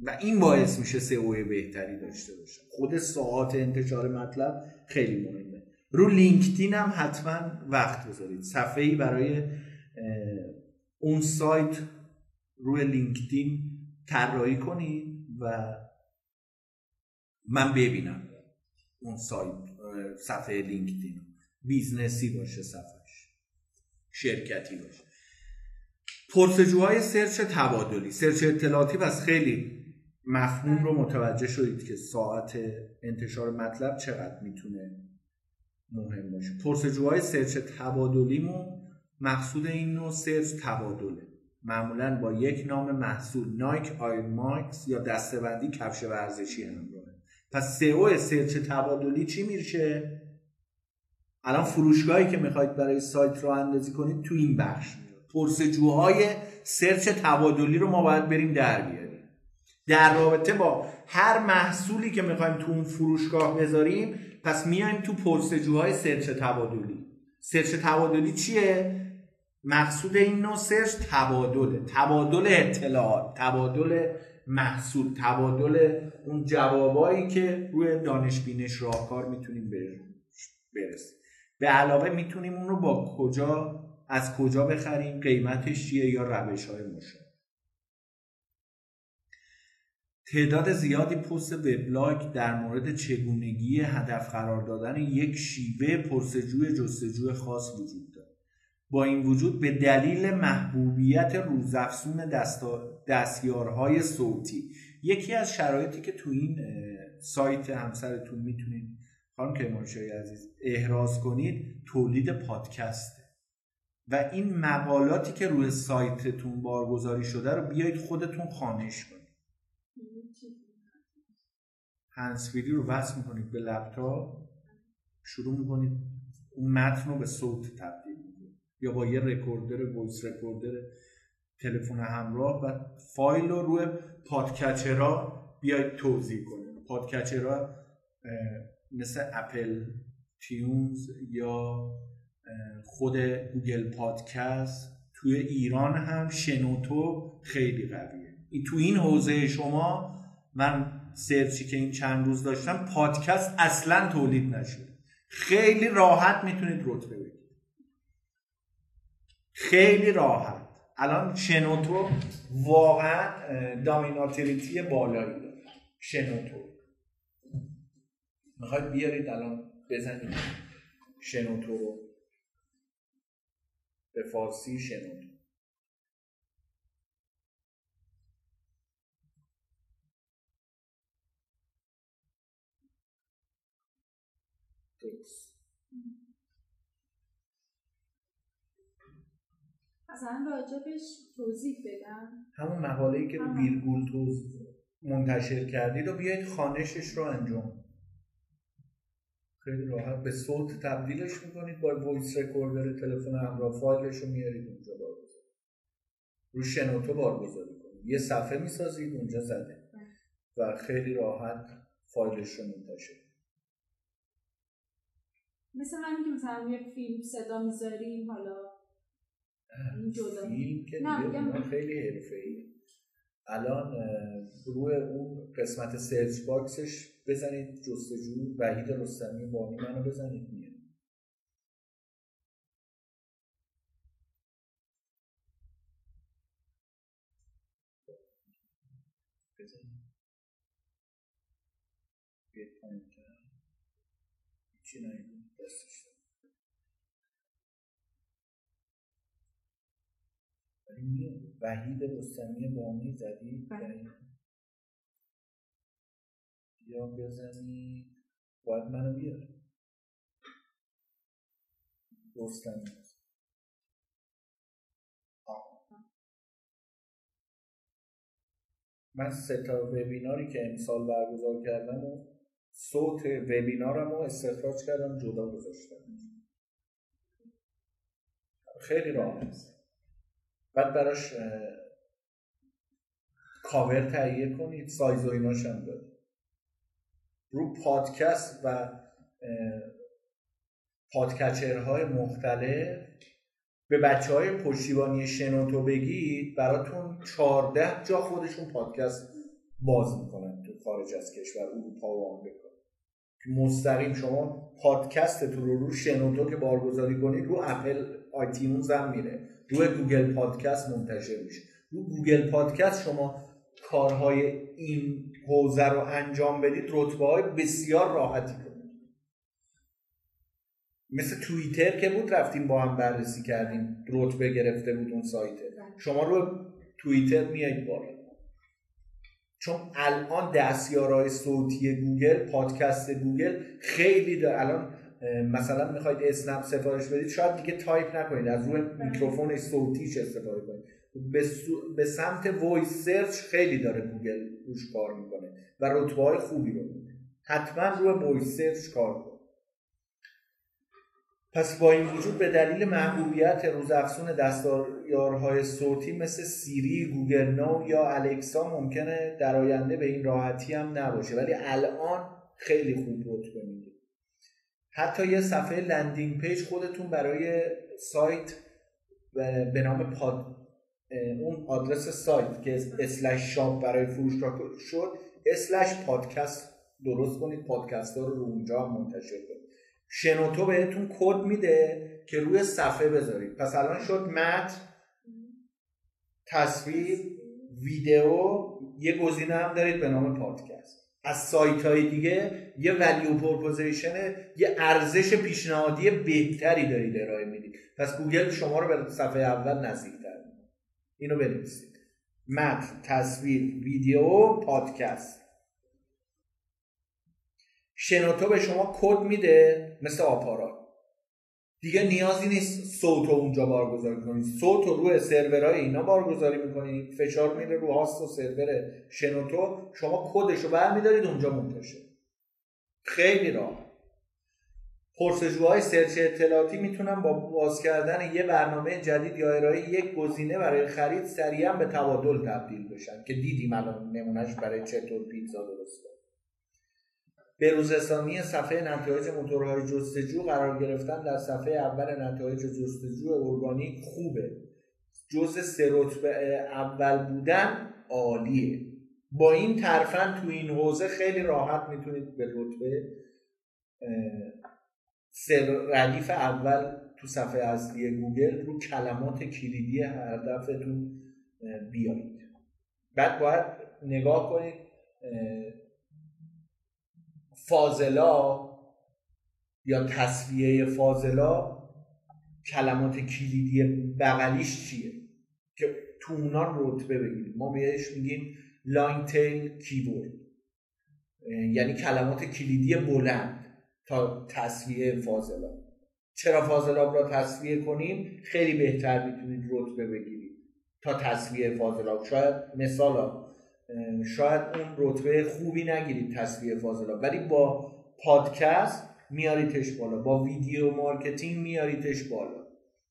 S1: و این باعث میشه سئو بهتری داشته باشه خود ساعات انتشار مطلب خیلی مهمه. رو لینکدین هم حتما وقت بذارید. صفحه ای برای اون سایت روی LinkedIn طراحی کنید و من ببینم. اون سایت صفحه LinkedIn. business ی باشه صفحش شرکتی باشه. پرس‌وجوهای search تبادلی. search اطلاعاتی پس خیلی مفهوم رو متوجه شدید که ساعت انتشار مطلب چقدر می‌تونه مهم باشه. پرس‌وجوهای search تبادلیمون مقصود این نوع search تبادله. معمولا با یک نام محصول Nike Air Max یا دستبندی کفش ورزشی همراهه پس SEO search تبادلی چی میشه؟ الان فروشگاهی که می‌خواید برای سایت راه‌اندازی کنید تو این بخش میاد. پرس‌وجوهای search تبادلی رو ما باید بریم در بیاریم. در رابطه با هر محصولی که می‌خوایم تو اون فروشگاه بذاریم پس میایم تو پرس‌وجوهای search تبادلی. search تبادلی چیه؟ مقصود این نوع search تبادله. تبادل اطلاعات. تبادل محصول تبادل اون جوابایی که روی دانش بینش راهکار می‌تونیم برسیم. به علاوه می‌تونیم اون رو با کجا از کجا بخریم قیمتش چیه یا روش های مشابه. تعداد زیادی پست وبلاگ در مورد چگونگی هدف قرار دادن یک شیوه پرسجوی جستجوی خاص وجود دارد با این وجود به دلیل محبوبیت روزافزون دستیارهای صوتی. یکی از شرایطی که تو این سایت همسرتون می‌تونید خانم کرمانشاهی عزیز احراز کنید تولید پادکسته و این مقالاتی که روی سایتتون بارگذاری شده رو بیایید خودتون خانش کنید. هنسفیری رو وصل می‌کنید به لپتاپ. شروع می‌کنید اون متن رو به صوت تبدیل یا با یه recorder voice recorder تلفن همراه و فایل رو روی podcatcher ا بیاید توضیح کنید podcatcher ا مثل Apple iTunes یا خود Google Podcast توی ایران هم شنوتو خیلی قویه. تو این حوزه شما من سرچی که این چند روز داشتم پادکست اصلا تولید نشده خیلی راحت می‌تونید رتبه خیلی راحت. الان شنوتو واقعا دامیناتریتی بالایی داره. شنوتو. می‌خواید بیارید الان بزنید. شنوتو. رو به فارسی شنوتو درست
S2: مثلا راجبش توضیح بدم.
S1: همون مقاله‌ای که
S2: آها.
S1: ویرگول توضیح منتشر کردید و بیایید خانشش رو انجام خیلی راحت. به صوت تبدیلش می‌کنید. با voice recorder تلفن همراه فایلش رو میارید اونجا بارگذاری رو شنوتو بارگذاری کنید. یه صفحه می‌سازید اونجا زده. و خیلی راحت فایلش رو منتشر
S2: مثل همین که مثلا یه فیلم صدا می‌ذاریم حالا
S1: فیلم که دیگه خیلی حرفه‌ایه الان روی اون قسمت سرچ باکسش بزنید جستجو وحید رستمی بانی منو بزنید میاد بزنید. بیاید. هیچی میاد وحید رستمی بانی زدید
S2: بله.
S1: یا بزنید باید منو بیار. رستمی. من سه تا وبیناری که امسال برگزار کردم و صوت وبینارم رو استخراج کردم جدا گذاشتم. خیلی راحت. بعد براش کاور تهیه کنید سایز و ایناش هم داره رو پادکست و podcatcher های مختلف به بچه های پشتیبانی شنوتو بگید براتون 14 جا خودشون پادکست باز می‌کنن تو خارج از کشور اروپا و آمریکا. مستقیم شما پادکستتون رو رو شنوتو که بارگذاری کنید رو Apple iTunes هم میره. روی Google Podcast منتشر میشه. رو Google Podcast شما کارهای این حوزه رو انجام بدید رتبه های بسیار راحتی کسب کنید مثل توییتر که بود رفتیم با هم بررسی کردیم. رتبه گرفته بود اون سایته شما رو توییتر میایید بالا. چون الان دستیارهای صوتی Google Podcast گوگل خیلی داره. الان مثلا می‌خواید اسنپ سفارش بدید شاید دیگه تایپ نکنید از روی میکروفون صوتیش استفاده کنید. به, سو- به سمت voice search خیلی داره گوگل روش کار می‌کنه و رتبه های خوبی رو حتما روی voice search کار کن پس با این وجود به دلیل محبوبیت روزافزون دستیارهای صوتی مثل Siri، Google Now یا Alexa ممکنه در آینده به این راحتی هم نباشه. ولی الان خیلی خوب رتبه حتی یه صفحه landing page خودتون برای سایت به نام پاد اون آدرس سایت که slash shop برای فروشگاه شد slash podcast درست کنید پادکست ها رو رو اونجا منتشر کنید. شنوتو بهتون کد میده که روی صفحه بذارید. پس الان شد متن تصویر ویدیو یه گزینه هم دارید به نام پادکست. از سایت های دیگه یه value proposition یه ارزش پیشنهادی بهتری دارید ارائه می‌دید. پس گوگل شما رو به صفحه اول نزدیکتر. اینو بنویسید. متن تصویر ویدیو پادکست. شنوتو به شما کد میده مثل آپارات. دیگه نیازی نیست صوت رو اونجا بارگذاری کنید صوت رو روی سرورهای اینا بارگذاری می‌کنید فشار میره رو هاست و سرور شنوتو. شما کدش رو برمیدارید اونجا منتشر. خیلی راحت پرسجوهای سرچ اطلاعاتی می‌تونن با باز کردن یه برنامه جدید یا ارائه یک گزینه برای خرید سریعا به تبادل تبدیل بشن که دیدیم الان نمونهش برای چطور پیتزا درست بروزرسانی صفحه نتایج موتورهای جستجو قرار گرفتن در صفحه اول نتایج جستجو ارگانیک خوبه. جز سه رتبه اول بودن عالیه. با این ترفند تو این حوزه خیلی راحت می‌تونید به رتبه ردیف اول تو صفحه اصلی گوگل رو کلمات کلیدی اه، بیایید بعد باید نگاه کنید فاضلا یا تصویه فاضلا کلمات کلیدی بغلیش چیه؟ که تو اونا رتبه بگیریم. ما بهش میگیم لاین تیل کیورد یعنی کلمات کلیدی بلند تا تصویه فاضلا. چرا فاضلاب را تصویه کنیم؟ خیلی بهتر می‌تونید رتبه بگیرید تا تصفیه فاضلاب شاید مثال شاید اون رتبه خوبی نگیرید تصفیه فاضلاب ولی با پادکست میاریدش بالا با video marketing میاریدش بالا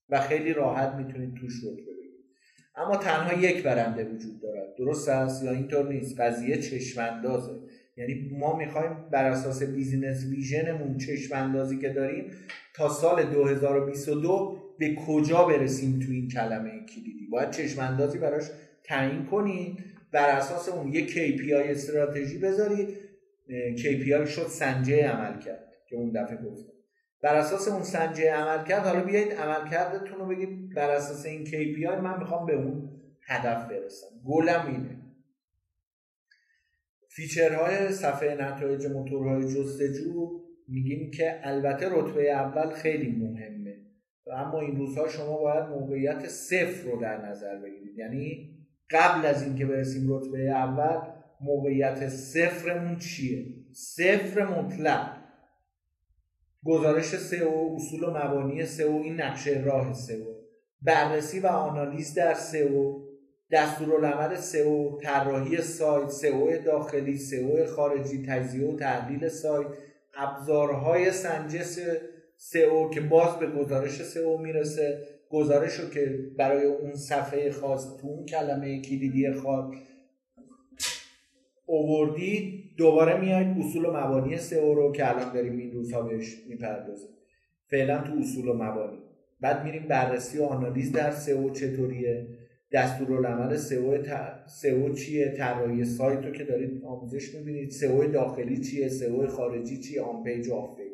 S1: و خیلی راحت می‌تونید توش رتبه بگیرید. اما تنها یک برنده وجود دارد. درست است یا اینطور نیست؟ قضیه چشم اندازه یعنی ما می‌خوایم بر اساس business vision مون چشم اندازی که داریم تا سال 2022 به کجا برسیم تو این کلمه کلیدی؟ باید چشم اندازی براش تعیین کنید. بر اساس اون یه KPI استراتژی بذارید KPI شد سنجه عمل کرد که اون دفعه گفتم. بر اساس اون سنجه عمل کرد حالا بیایید عمل کردتون رو بگید. بر اساس این KPI من می‌خوام به اون هدف برسم. گلم اینه. فیچرهای صفحه نتایج موتورهای جستجو میگیم که البته رتبه اول خیلی مهمه. اما این روزها شما باید موقعیت صفر رو در نظر بگیرید. یعنی قبل از اینکه برسیم رتبه اول موقعیت صفرمون چیه؟ صفر مطلق. گزارش سئو اصول و مبانی سئو این نقشه راه سئو. بررسی و آنالیز در سئو. دستورالعمل سئو طراحی سایت سئو داخلی سئو خارجی تجزیه و تحلیل سایت. ابزارهای سنجش سئو که باز به گزارش سئو می‌رسه. گزارش رو که برای اون صفحه خاص تو اون کلمه کلیدی خاص اووردی دوباره میاید اصول و مبانی سئو رو که الان داریم این روزها بهش می‌پردازیم. فعلا تو اصول و مبانی. بعد میریم بررسی و آنالیز در سئو چطوریه دستورالعمل سئو سئو چیه طراحی سایت رو که دارید آموزش می‌بینید سئو داخلی چیه سئو خارجی چیه on page off page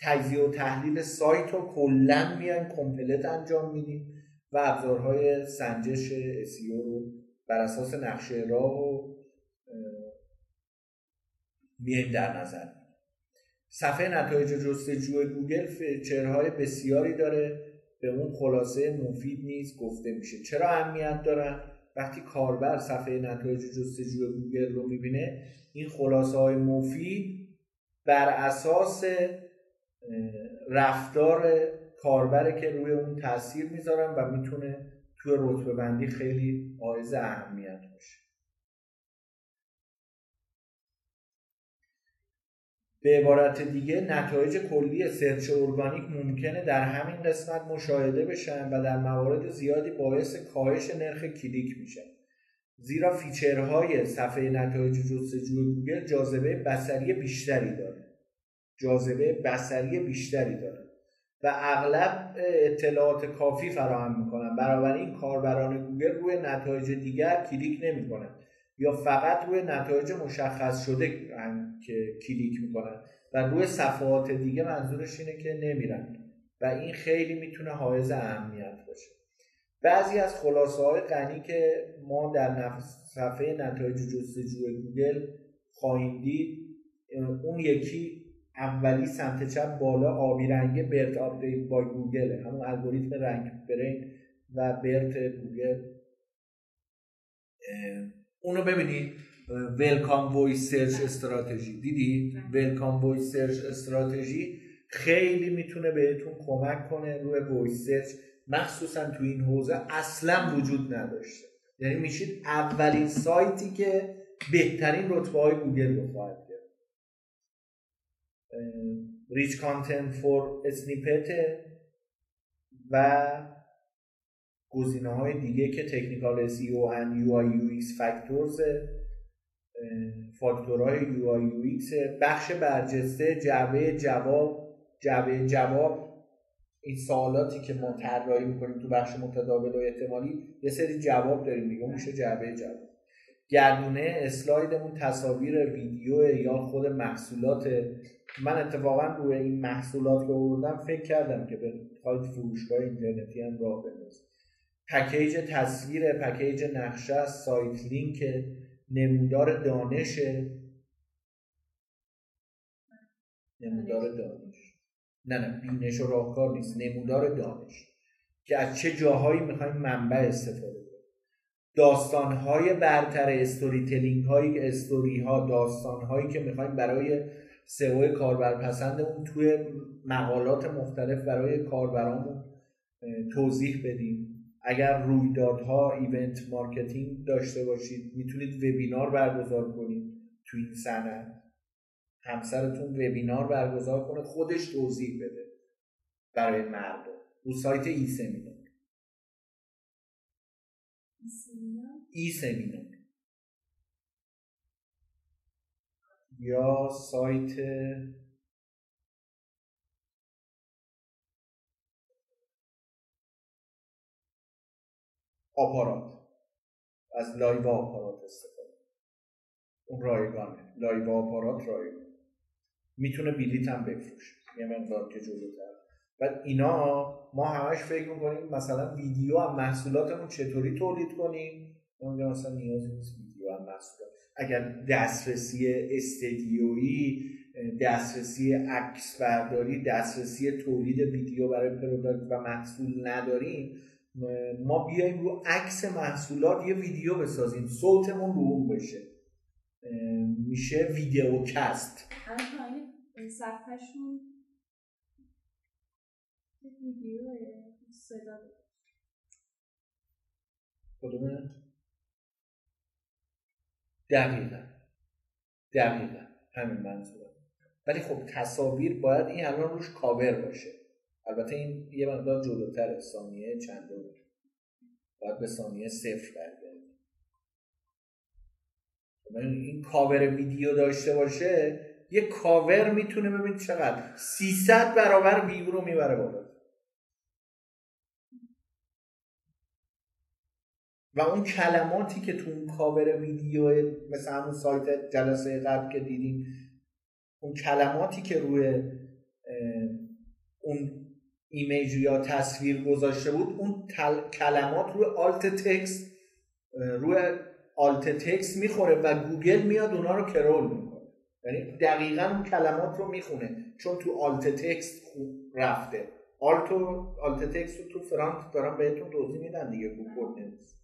S1: تجزیه و تحلیل سایت رو کلا میایم complete انجام میدیم و ابزارهای سنجش SEO رو بر اساس نقشه راه و میایم در نظر صفحه نتایج جستجوی گوگل feature های بسیاری داره. به اون خلاصه مفید نیست گفته میشه. چرا اهمیت دارن وقتی کاربر صفحه نتایج جستجوی گوگل رو می‌بینه این خلاصه های مفید بر اساس رفتار کاربره که روی اون تاثیر می‌ذارن و می‌تونه توی رتبه بندی خیلی حائز اهمیت باشه. به عبارت دیگه نتایج کلی search organic ممکنه در همین قسمت مشاهده بشن و در موارد زیادی باعث کاهش نرخ کلیک میشن زیرا feature های صفحه نتایج جستجوی گوگل جاذبه بصری بیشتری داره. جاذبه بصری بیشتری داره. و اغلب اطلاعات کافی فراهم می‌کنن. بنابراین کاربران گوگل روی نتایج دیگر کلیک نمی‌کنن. یا فقط روی نتایج مشخص شده که کلیک می‌کنن. و روی صفحات دیگه منظورش اینه که نمیرن. و این خیلی می‌تونه حائز اهمیت باشه. بعضی از خلاصه های غنی که ما در صفحه نتایج جستجوی گوگل خواهیم دید اون یکی اولی سمت چپ بالا آبی رنگه BERT update با گوگل. همون الگوریتم RankBrain و BERT گوگل. اونو ببینید. welcome voice search strategy دیدی؟ welcome voice search strategy خیلی می‌تونه بهتون کمک کنه روی voice search مخصوصا تو این حوزه اصلا وجود نداشته. یعنی میشید اولین سایتی که بهترین رتبه های گوگل رو خواهد rich content for snippet و گزینه های دیگه که technical SEO and UI UX factors فاکتورهای UI UX بخش برجسته جعبه جواب جعبه جواب. این سوالاتی که ما طراحی می‌کنیم تو بخش متداول و احتمالی یه سری جواب داریم دیگه میشه جعبه جواب. گردونه اسلایدمون تصاویر ویدیو یا خود محصولات من اتفاقا روی این محصولات رو بردم فکر کردم که به فروشگاه اینترنتی هم راه بندازم پکیج تصویر پکیج نقشه سایت لینک نمودار دانش. نمودار دانش. نه نه بینش و راهکار نیست. نمودار دانش. که از چه جاهایی می‌خوایم منبع استفاده کنیم. داستانهای برتر استوری تلینگ هایی استوری ها داستان هایی که می‌خوایم برای سئو کاربرپسندمون توی مقالات مختلف برای کاربرامون توضیح بدیم. اگر رویدادها event marketing داشته باشید می‌تونید وبینار برگزار کنید تو این صنعت. همسرتون وبینار برگزار کنه خودش توضیح بده برای مردم. رو سایت ای‌سمینار ای‌سمینار یا سایت آپارات. از live آپارات استفاده. اون رایگانه. live آپارات رایگانه می‌تونه بلیت هم بفروشه. یه مقدار که جلوتر. بعد اینا ما همش فکر می‌کنیم مثلا ویدیو هم محصولاتمون چطوری تولید کنیم؟ اونجا مثلا نیازی نیست ویدیو هم محصولات. اگر دسترسی استدیویی دسترسی عکس برداری دسترسی تولید ویدیو برای product و محصول نداریم ما بیایم رو عکس محصولات یه ویدیو بسازیم صوتمون رو اون بشه. میشه ویدیو کست.
S2: صفحهشون ویدیو صدا؟
S1: دقیقا. دقیقا. همین منظورم. ولی خب تصاویر باید این الان روش کاور باشه. البته این یه مقدار جلوتر ثانیه چندم. باید به ثانیه صفر برگردیم. خب این کاور ویدیو داشته باشه یه کاور می‌تونه ببینید چقدر. 300 برابر ویو رو می‌بره بالا. و اون کلماتی که تو اون کاور ویدیو مثل همون سایت جلسه قبل که دیدیم اون کلماتی که روی اون image یا تصویر گذاشته بود اون کلمات روی alt text روی alt text می‌خوره و گوگل میاد اونا رو crawl می‌کنه. یعنی دقیقا اون کلمات رو می‌خونه چون تو alt text رفته. alt alt text رو تو front دارم بهتون توضیح میدن دیگه گوگل نیست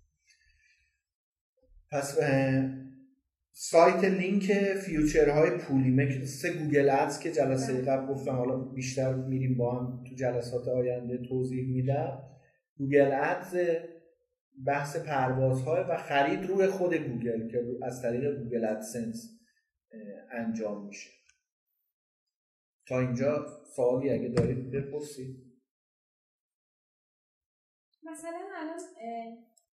S1: پس سایت لینک فیوچرهای پولی مثل گوگل ادز که جلسه بله. قبل گفتم حالا بیشتر میریم با هم تو جلسات آینده توضیح میدم. گوگل ادز بحث پروازهای و خرید روی خود گوگل که از طریق گوگل ادسنس انجام میشه. تا اینجا سوالی اگه دارید بپرسید.
S2: مثلا الان